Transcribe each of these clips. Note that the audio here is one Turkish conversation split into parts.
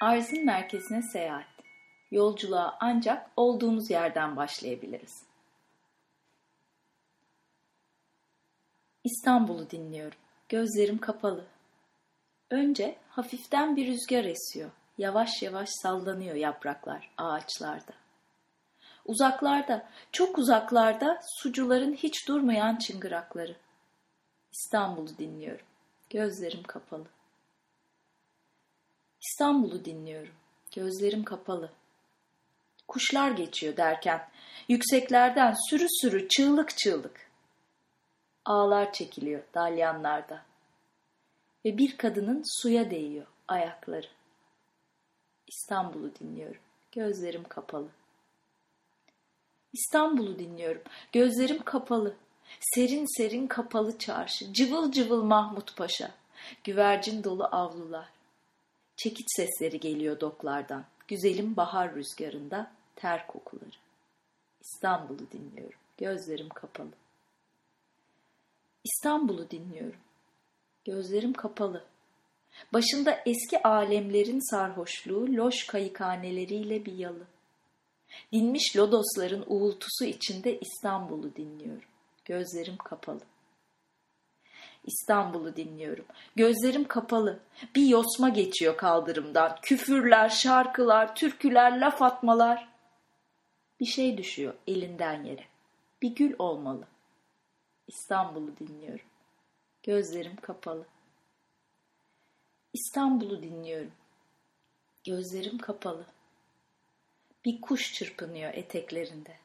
Arzın merkezine seyahat. Yolculuğa ancak olduğumuz yerden başlayabiliriz. İstanbul'u dinliyorum. Gözlerim kapalı. Önce hafiften bir rüzgar esiyor. Yavaş yavaş sallanıyor yapraklar ağaçlarda. Uzaklarda, çok uzaklarda sucuların hiç durmayan çıngırakları. İstanbul'u dinliyorum. Gözlerim kapalı. İstanbul'u dinliyorum. Gözlerim kapalı. Kuşlar geçiyor derken yükseklerden sürü sürü çığlık çığlık. Ağlar çekiliyor dalyanlarda. Ve bir kadının suya değiyor ayakları. İstanbul'u dinliyorum. Gözlerim kapalı. İstanbul'u dinliyorum. Gözlerim kapalı. Serin serin kapalı çarşı. Cıvıl cıvıl Mahmut Paşa. Güvercin dolu avlular. Çekiç sesleri geliyor doklardan. Güzelim bahar rüzgarında ter kokuları. İstanbul'u dinliyorum. Gözlerim kapalı. İstanbul'u dinliyorum. Gözlerim kapalı. Başında eski alemlerin sarhoşluğu loş kayıkhaneleriyle bir yalı. Dinmiş lodosların uğultusu içinde İstanbul'u dinliyorum. Gözlerim kapalı. İstanbul'u dinliyorum. Gözlerim kapalı. Bir yosma geçiyor kaldırımdan. Küfürler, şarkılar, türküler, laf atmalar. Bir şey düşüyor elinden yere. Bir gül olmalı. İstanbul'u dinliyorum. Gözlerim kapalı. İstanbul'u dinliyorum. Gözlerim kapalı. Bir kuş çırpınıyor eteklerinde.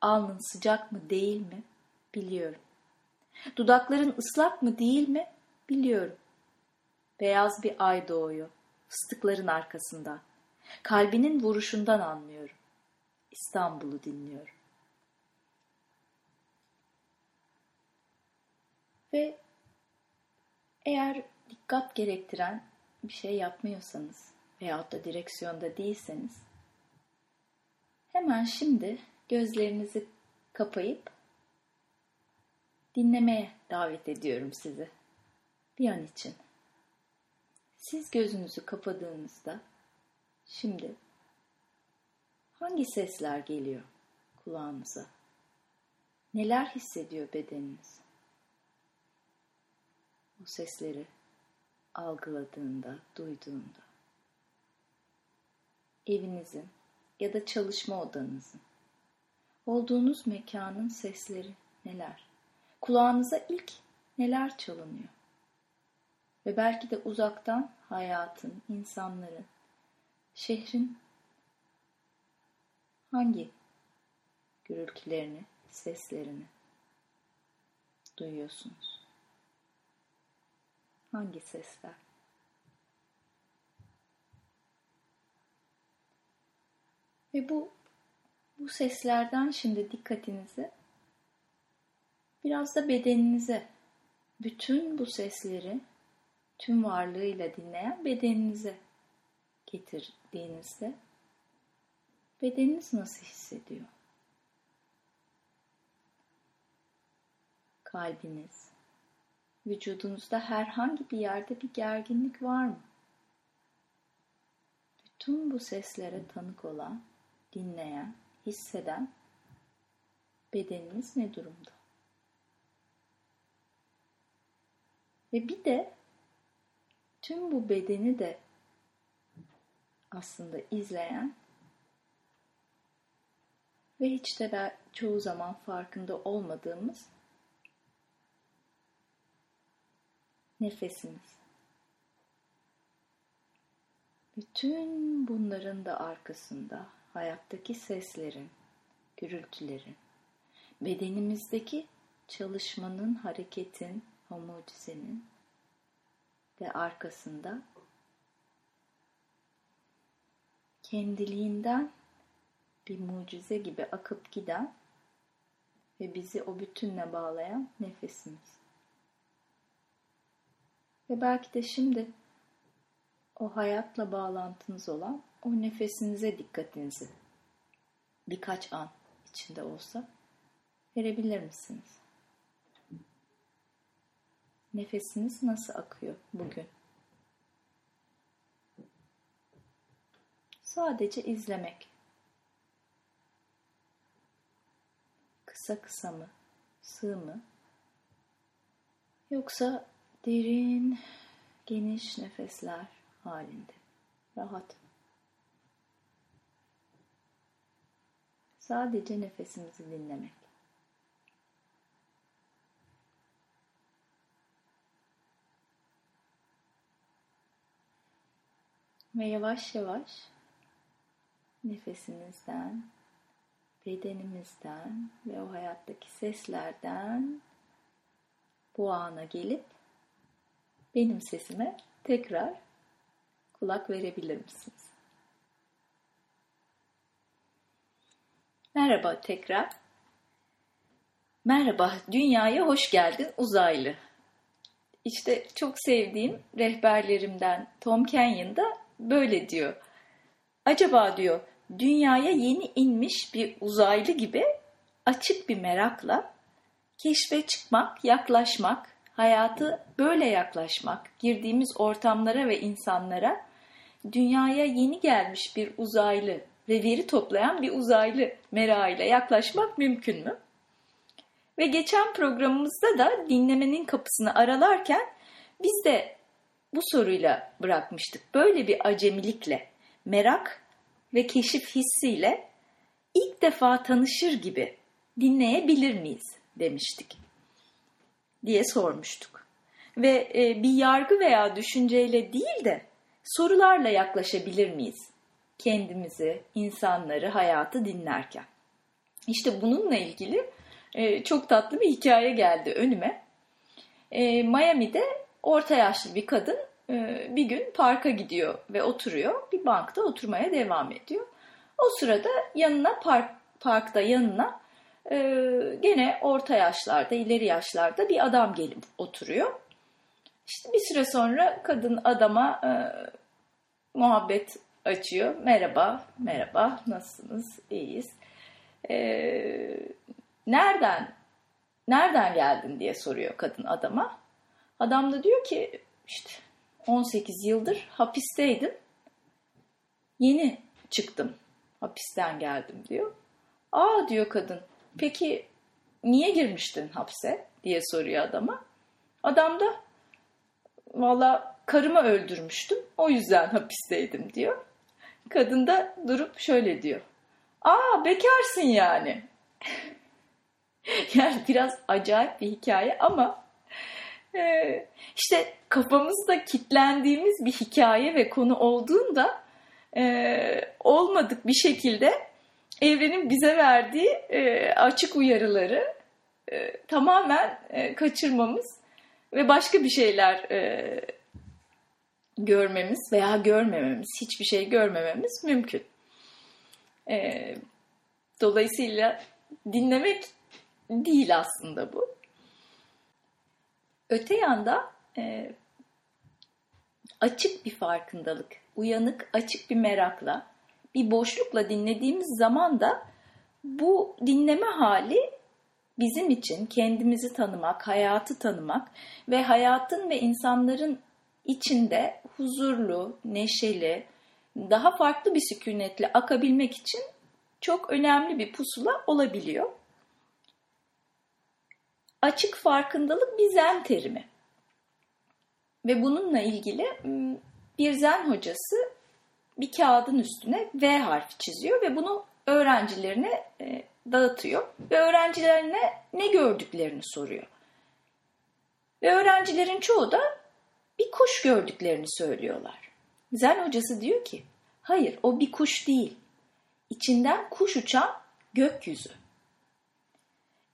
Alnın sıcak mı değil mi biliyorum. Dudakların ıslak mı değil mi biliyorum. Beyaz bir ay doğuyor fıstıkların arkasından. Kalbinin vuruşundan anlıyorum. İstanbul'u dinliyorum. Ve eğer dikkat gerektiren bir şey yapmıyorsanız veyahut da direksiyonda değilseniz hemen şimdi gözlerinizi kapayıp dinlemeye davet ediyorum sizi. Bir an için. Siz gözünüzü kapadığınızda şimdi hangi sesler geliyor kulağınıza? Neler hissediyor bedeniniz? Bu sesleri algıladığında, duyduğunda evinizin ya da çalışma odanızın olduğunuz mekanın sesleri neler? Kulağınıza ilk neler çalınıyor? Ve belki de uzaktan hayatın, insanların, şehrin hangi gürültülerini, seslerini duyuyorsunuz? Hangi sesler? Ve bu bu seslerden şimdi dikkatinizi biraz da bedeninize, bütün bu sesleri tüm varlığıyla dinleyen bedeninize getirdiğinizde bedeniniz nasıl hissediyor? Kalbiniz, vücudunuzda herhangi bir yerde bir gerginlik var mı? Bütün bu seslere tanık olan, dinleyen, hisseden bedeniniz ne durumda? Ve bir de tüm bu bedeni de aslında izleyen ve hiç de çoğu zaman farkında olmadığımız nefesimiz. Bütün bunların da arkasında hayattaki seslerin, gürültülerin, bedenimizdeki çalışmanın, hareketin, homotizenin ve arkasında kendiliğinden bir mucize gibi akıp giden ve bizi o bütünle bağlayan nefesimiz. Ve belki de şimdi o hayatla bağlantınız olan o nefesinize dikkatinizi birkaç an içinde olsa verebilir misiniz? Nefesiniz nasıl akıyor bugün? Sadece izlemek. Kısa kısa mı? Sığ mı? Yoksa derin, geniş nefesler halinde. Rahat. Sadece nefesimizi dinlemek. Ve yavaş yavaş nefesimizden, bedenimizden ve o hayattaki seslerden bu ana gelip benim sesime tekrar kulak verebilir misiniz? Merhaba tekrar. Merhaba, dünyaya hoş geldin uzaylı. İşte çok sevdiğim rehberlerimden Tom Kenyon da böyle diyor. Acaba diyor dünyaya yeni inmiş bir uzaylı gibi açık bir merakla keşfe çıkmak, yaklaşmak, hayatı böyle yaklaşmak, girdiğimiz ortamlara ve insanlara dünyaya yeni gelmiş bir uzaylı ve veri toplayan bir uzaylı merakıyla yaklaşmak mümkün mü? Ve geçen programımızda da dinlemenin kapısını aralarken biz de bu soruyla bırakmıştık. Böyle bir acemilikle, merak ve keşif hissiyle ilk defa tanışır gibi dinleyebilir miyiz demiştik diye sormuştuk. Ve e, bir yargı veya düşünceyle değil de sorularla yaklaşabilir miyiz kendimizi, insanları, hayatı dinlerken? İşte bununla ilgili e, çok tatlı bir hikaye geldi önüme. E, Miami'de orta yaşlı bir kadın e, bir gün parka gidiyor ve oturuyor. Bir bankta oturmaya devam ediyor. O sırada yanına park, parkta yanına e, gene orta yaşlarda, ileri yaşlarda bir adam gelip oturuyor. İşte bir süre sonra kadın adama e, muhabbet açıyor. Merhaba, merhaba, nasılsınız? İyiyiz. E, nereden, nereden geldin diye soruyor kadın adama. Adam da diyor ki işte 18 yıldır hapisteydim. Yeni çıktım. Hapisten geldim diyor. Aa diyor kadın. Peki niye girmiştin hapse diye soruyor adama. Adam da valla karımı öldürmüştüm. O yüzden hapisteydim diyor. Kadın da durup şöyle diyor. Aa bekarsın yani. yani biraz acayip bir hikaye ama işte kafamızda kitlendiğimiz bir hikaye ve konu olduğunda e, olmadık bir şekilde evrenin bize verdiği e, açık uyarıları e, tamamen kaçırmamız ve başka bir şeyler görmemiz veya görmememiz, hiçbir şey görmememiz mümkün. dolayısıyla dinlemek değil aslında bu. Öte yanda e, açık bir farkındalık, uyanık, açık bir merakla, bir boşlukla dinlediğimiz zaman da bu dinleme hali bizim için kendimizi tanımak, hayatı tanımak ve hayatın ve insanların içinde huzurlu, neşeli, daha farklı bir sükunetle akabilmek için çok önemli bir pusula olabiliyor. Açık farkındalık bir zen terimi. Ve bununla ilgili bir zen hocası bir kağıdın üstüne V harfi çiziyor ve bunu öğrencilerine e, dağıtıyor ve öğrencilerine ne gördüklerini soruyor. Ve öğrencilerin çoğu da bir kuş gördüklerini söylüyorlar. Zen hocası diyor ki, hayır o bir kuş değil. İçinden kuş uçan gökyüzü.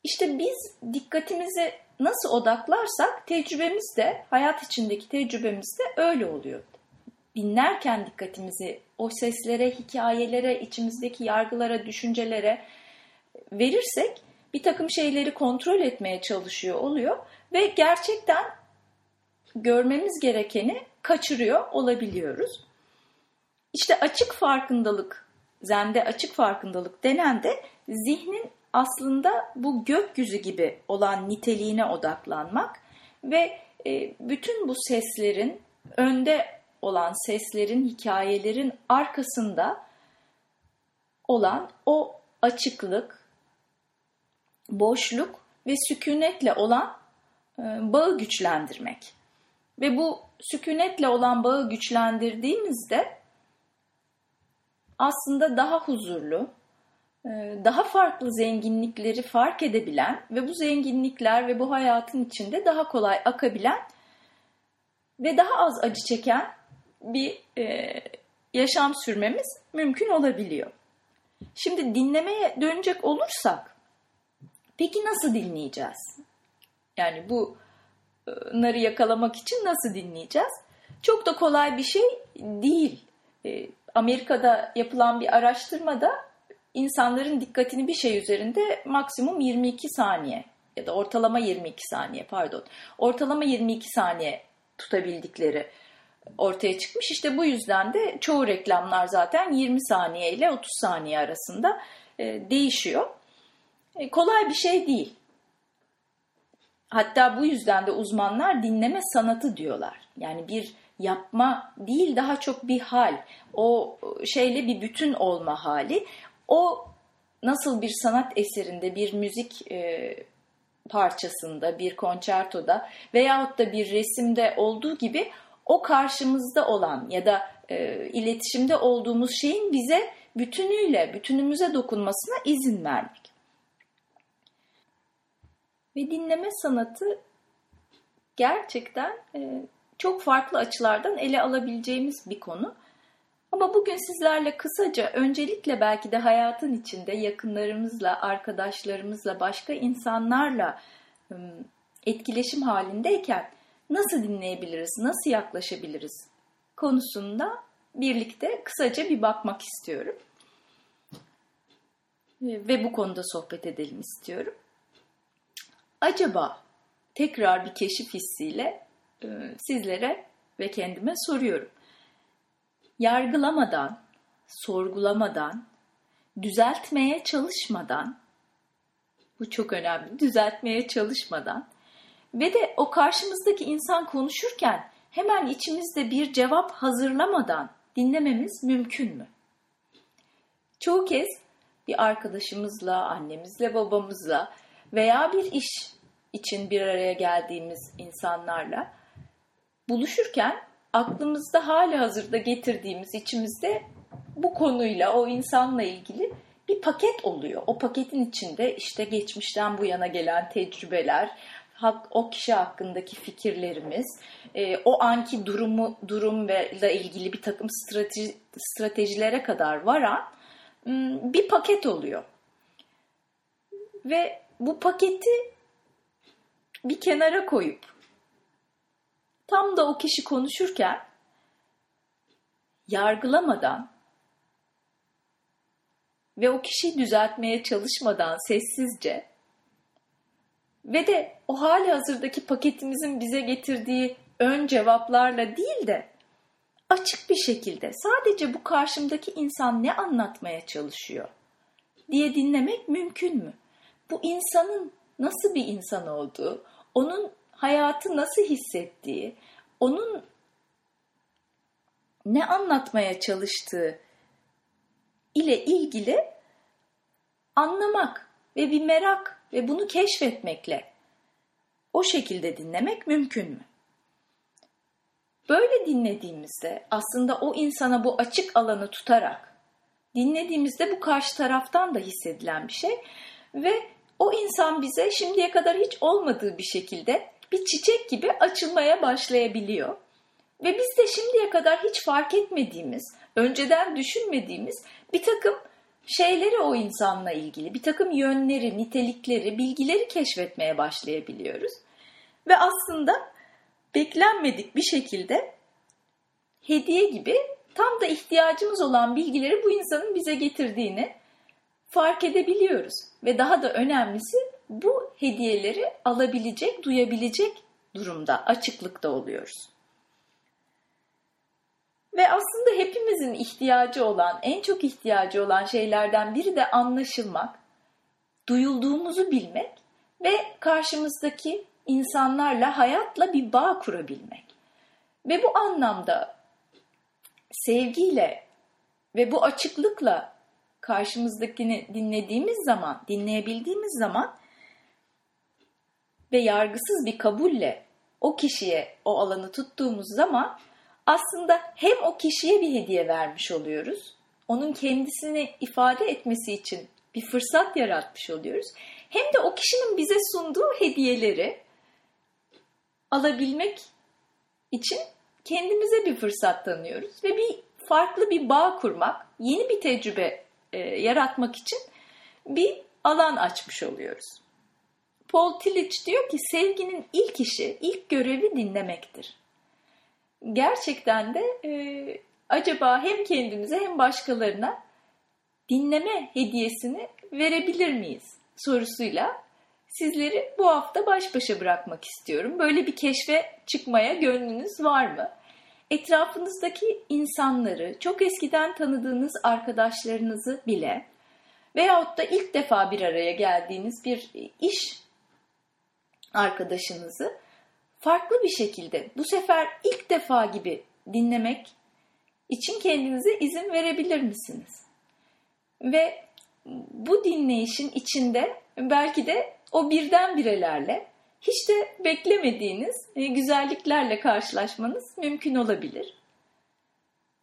İşte biz dikkatimizi nasıl odaklarsak tecrübemiz de, hayat içindeki tecrübemiz de öyle oluyor. Dinlerken dikkatimizi o seslere, hikayelere, içimizdeki yargılara, düşüncelere verirsek bir takım şeyleri kontrol etmeye çalışıyor oluyor ve gerçekten görmemiz gerekeni kaçırıyor olabiliyoruz. İşte açık farkındalık, zende açık farkındalık denen de zihnin aslında bu gökyüzü gibi olan niteliğine odaklanmak ve e, bütün bu seslerin önde olan seslerin, hikayelerin arkasında olan o açıklık, boşluk ve sükunetle olan e, bağı güçlendirmek. Ve bu sükunetle olan bağı güçlendirdiğimizde aslında daha huzurlu, daha farklı zenginlikleri fark edebilen ve bu zenginlikler ve bu hayatın içinde daha kolay akabilen ve daha az acı çeken bir e, yaşam sürmemiz mümkün olabiliyor. Şimdi dinlemeye dönecek olursak, peki nasıl dinleyeceğiz? Yani bu narı yakalamak için nasıl dinleyeceğiz? Çok da kolay bir şey değil. E, Amerika'da yapılan bir araştırmada insanların dikkatini bir şey üzerinde maksimum 22 saniye ya da ortalama 22 saniye pardon. Ortalama 22 saniye tutabildikleri ortaya çıkmış. İşte bu yüzden de çoğu reklamlar zaten 20 saniye ile 30 saniye arasında e, değişiyor. E, kolay bir şey değil. Hatta bu yüzden de uzmanlar dinleme sanatı diyorlar. Yani bir yapma değil daha çok bir hal. O şeyle bir bütün olma hali. O nasıl bir sanat eserinde, bir müzik e, parçasında, bir konçertoda veyahut da bir resimde olduğu gibi o karşımızda olan ya da e, iletişimde olduğumuz şeyin bize bütünüyle, bütünümüze dokunmasına izin vermek. Ve dinleme sanatı gerçekten e, çok farklı açılardan ele alabileceğimiz bir konu. Ama bugün sizlerle kısaca öncelikle belki de hayatın içinde yakınlarımızla, arkadaşlarımızla, başka insanlarla etkileşim halindeyken nasıl dinleyebiliriz, nasıl yaklaşabiliriz konusunda birlikte kısaca bir bakmak istiyorum. Ve bu konuda sohbet edelim istiyorum. Acaba tekrar bir keşif hissiyle sizlere ve kendime soruyorum. Yargılamadan, sorgulamadan, düzeltmeye çalışmadan, bu çok önemli, düzeltmeye çalışmadan ve de o karşımızdaki insan konuşurken hemen içimizde bir cevap hazırlamadan dinlememiz mümkün mü? Çoğu kez bir arkadaşımızla, annemizle, babamızla veya bir iş için bir araya geldiğimiz insanlarla buluşurken aklımızda hali hazırda getirdiğimiz içimizde bu konuyla, o insanla ilgili bir paket oluyor. O paketin içinde işte geçmişten bu yana gelen tecrübeler, o kişi hakkındaki fikirlerimiz, e, o anki durumu durum ve ile ilgili bir takım strateji, stratejilere kadar varan bir paket oluyor. Ve bu paketi bir kenara koyup tam da o kişi konuşurken yargılamadan ve o kişiyi düzeltmeye çalışmadan sessizce ve de o hali hazırdaki paketimizin bize getirdiği ön cevaplarla değil de açık bir şekilde sadece bu karşımdaki insan ne anlatmaya çalışıyor diye dinlemek mümkün mü? Bu insanın nasıl bir insan olduğu, onun hayatı nasıl hissettiği, onun ne anlatmaya çalıştığı ile ilgili anlamak ve bir merak ve bunu keşfetmekle o şekilde dinlemek mümkün mü? Böyle dinlediğimizde aslında o insana bu açık alanı tutarak dinlediğimizde bu karşı taraftan da hissedilen bir şey ve o insan bize şimdiye kadar hiç olmadığı bir şekilde bir çiçek gibi açılmaya başlayabiliyor. Ve biz de şimdiye kadar hiç fark etmediğimiz, önceden düşünmediğimiz bir takım şeyleri o insanla ilgili, bir takım yönleri, nitelikleri, bilgileri keşfetmeye başlayabiliyoruz. Ve aslında beklenmedik bir şekilde hediye gibi tam da ihtiyacımız olan bilgileri bu insanın bize getirdiğini fark edebiliyoruz. Ve daha da önemlisi bu hediyeleri alabilecek, duyabilecek durumda, açıklıkta oluyoruz. Ve aslında hepimizin ihtiyacı olan, en çok ihtiyacı olan şeylerden biri de anlaşılmak, duyulduğumuzu bilmek ve karşımızdaki insanlarla, hayatla bir bağ kurabilmek. Ve bu anlamda sevgiyle ve bu açıklıkla karşımızdakini dinlediğimiz zaman, dinleyebildiğimiz zaman ve yargısız bir kabulle o kişiye o alanı tuttuğumuz zaman aslında hem o kişiye bir hediye vermiş oluyoruz, onun kendisini ifade etmesi için bir fırsat yaratmış oluyoruz. Hem de o kişinin bize sunduğu hediyeleri alabilmek için kendimize bir fırsat tanıyoruz ve bir farklı bir bağ kurmak, yeni bir tecrübe e, yaratmak için bir alan açmış oluyoruz. Paul Tillich diyor ki sevginin ilk işi, ilk görevi dinlemektir. Gerçekten de e, acaba hem kendimize hem başkalarına dinleme hediyesini verebilir miyiz sorusuyla sizleri bu hafta baş başa bırakmak istiyorum. Böyle bir keşfe çıkmaya gönlünüz var mı? Etrafınızdaki insanları, çok eskiden tanıdığınız arkadaşlarınızı bile veyahut da ilk defa bir araya geldiğiniz bir iş arkadaşınızı farklı bir şekilde bu sefer ilk defa gibi dinlemek için kendinize izin verebilir misiniz? Ve bu dinleyişin içinde belki de o birdenbirelerle hiç de beklemediğiniz e, güzelliklerle karşılaşmanız mümkün olabilir.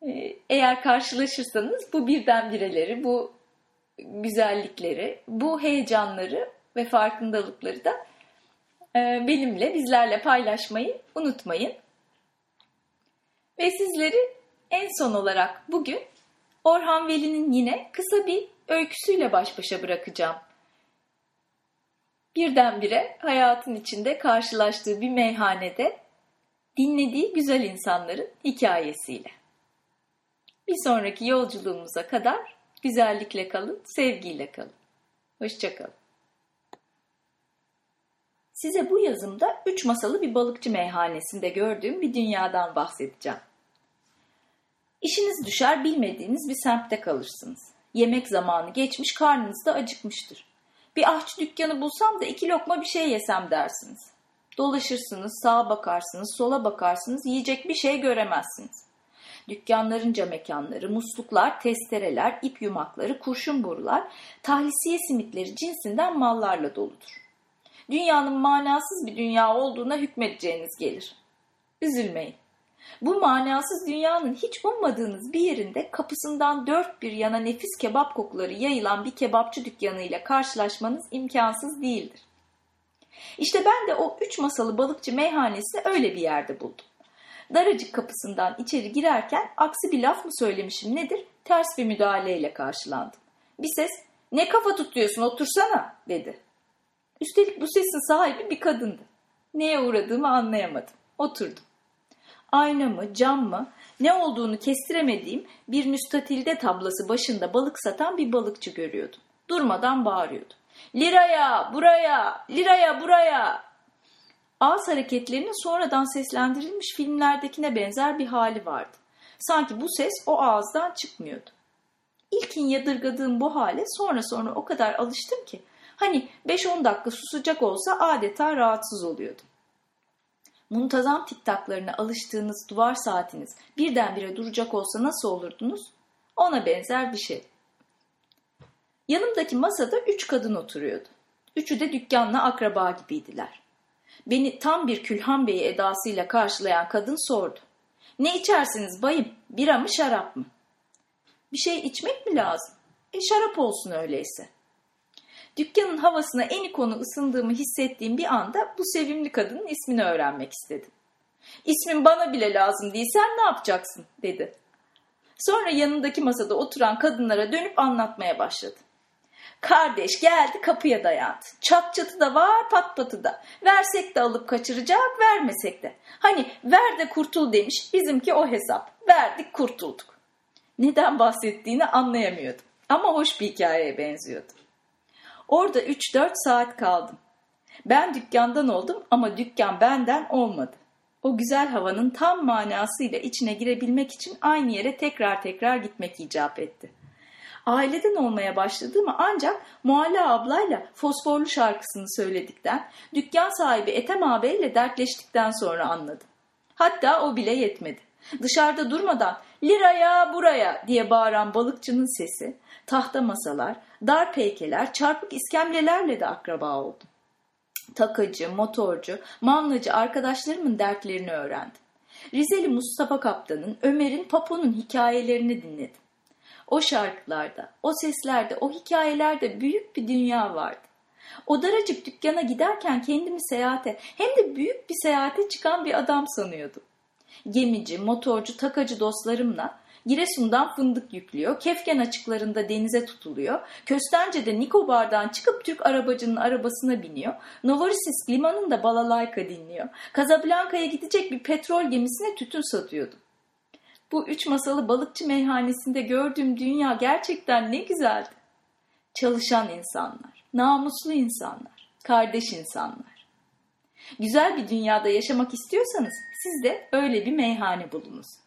E, eğer karşılaşırsanız bu birdenbireleri, bu güzellikleri, bu heyecanları ve farkındalıkları da benimle, bizlerle paylaşmayı unutmayın. Ve sizleri en son olarak bugün Orhan Veli'nin yine kısa bir öyküsüyle baş başa bırakacağım. Birdenbire hayatın içinde karşılaştığı bir meyhanede dinlediği güzel insanların hikayesiyle. Bir sonraki yolculuğumuza kadar güzellikle kalın, sevgiyle kalın. Hoşçakalın. Size bu yazımda üç masalı bir balıkçı meyhanesinde gördüğüm bir dünyadan bahsedeceğim. İşiniz düşer bilmediğiniz bir semtte kalırsınız. Yemek zamanı geçmiş karnınız da acıkmıştır. Bir ahçı dükkanı bulsam da iki lokma bir şey yesem dersiniz. Dolaşırsınız, sağa bakarsınız, sola bakarsınız, yiyecek bir şey göremezsiniz. Dükkanlarınca mekanları, musluklar, testereler, ip yumakları, kurşun borular, tahlisiye simitleri cinsinden mallarla doludur. Dünyanın manasız bir dünya olduğuna hükmedeceğiniz gelir. Üzülmeyin. Bu manasız dünyanın hiç ummadığınız bir yerinde kapısından dört bir yana nefis kebap kokuları yayılan bir kebapçı dükkanı ile karşılaşmanız imkansız değildir. İşte ben de o üç masalı balıkçı meyhanesini öyle bir yerde buldum. Daracık kapısından içeri girerken aksi bir laf mı söylemişim nedir? Ters bir müdahaleyle karşılandım. Bir ses ne kafa tutuyorsun otursana dedi. Üstelik bu sesin sahibi bir kadındı. Neye uğradığımı anlayamadım. Oturdum ayna mı, cam mı ne olduğunu kestiremediğim bir müstatilde tablası başında balık satan bir balıkçı görüyordum. Durmadan bağırıyordu. Liraya, buraya, liraya, buraya. Ağız hareketlerinin sonradan seslendirilmiş filmlerdekine benzer bir hali vardı. Sanki bu ses o ağızdan çıkmıyordu. İlkin yadırgadığım bu hale sonra sonra o kadar alıştım ki hani 5-10 dakika susacak olsa adeta rahatsız oluyordum muntazam tiktaklarına alıştığınız duvar saatiniz birdenbire duracak olsa nasıl olurdunuz? Ona benzer bir şey. Yanımdaki masada üç kadın oturuyordu. Üçü de dükkanla akraba gibiydiler. Beni tam bir Külhan Bey edasıyla karşılayan kadın sordu. Ne içersiniz bayım? Bira mı şarap mı? Bir şey içmek mi lazım? E şarap olsun öyleyse. Dükkanın havasına en konu ısındığımı hissettiğim bir anda bu sevimli kadının ismini öğrenmek istedim. İsmin bana bile lazım değil sen ne yapacaksın dedi. Sonra yanındaki masada oturan kadınlara dönüp anlatmaya başladı. Kardeş geldi kapıya dayandı. Çat çatı da var pat patı da. Versek de alıp kaçıracak vermesek de. Hani ver de kurtul demiş bizimki o hesap. Verdik kurtulduk. Neden bahsettiğini anlayamıyordum. Ama hoş bir hikayeye benziyordu. Orada 3-4 saat kaldım. Ben dükkandan oldum ama dükkan benden olmadı. O güzel havanın tam manasıyla içine girebilmek için aynı yere tekrar tekrar gitmek icap etti. Aileden olmaya başladığımı ancak Mualla ablayla fosforlu şarkısını söyledikten, dükkan sahibi Ethem ağabeyle dertleştikten sonra anladım. Hatta o bile yetmedi. Dışarıda durmadan liraya buraya diye bağıran balıkçının sesi, tahta masalar, dar peykeler, çarpık iskemlelerle de akraba oldum. Takacı, motorcu, mamlacı arkadaşlarımın dertlerini öğrendim. Rizeli Mustafa Kaptan'ın, Ömer'in, Papo'nun hikayelerini dinledim. O şarkılarda, o seslerde, o hikayelerde büyük bir dünya vardı. O daracık dükkana giderken kendimi seyahate hem de büyük bir seyahate çıkan bir adam sanıyordum. Gemici, motorcu, takacı dostlarımla Giresun'dan fındık yüklüyor, Kefken açıklarında denize tutuluyor, Köstence'de Nikobar'dan çıkıp Türk arabacının arabasına biniyor, Novorossiysk limanında balalayka dinliyor, Casablanca'ya gidecek bir petrol gemisine tütün satıyordum. Bu üç masalı balıkçı meyhanesinde gördüğüm dünya gerçekten ne güzeldi. Çalışan insanlar, namuslu insanlar, kardeş insanlar. Güzel bir dünyada yaşamak istiyorsanız siz de öyle bir meyhane bulunuz.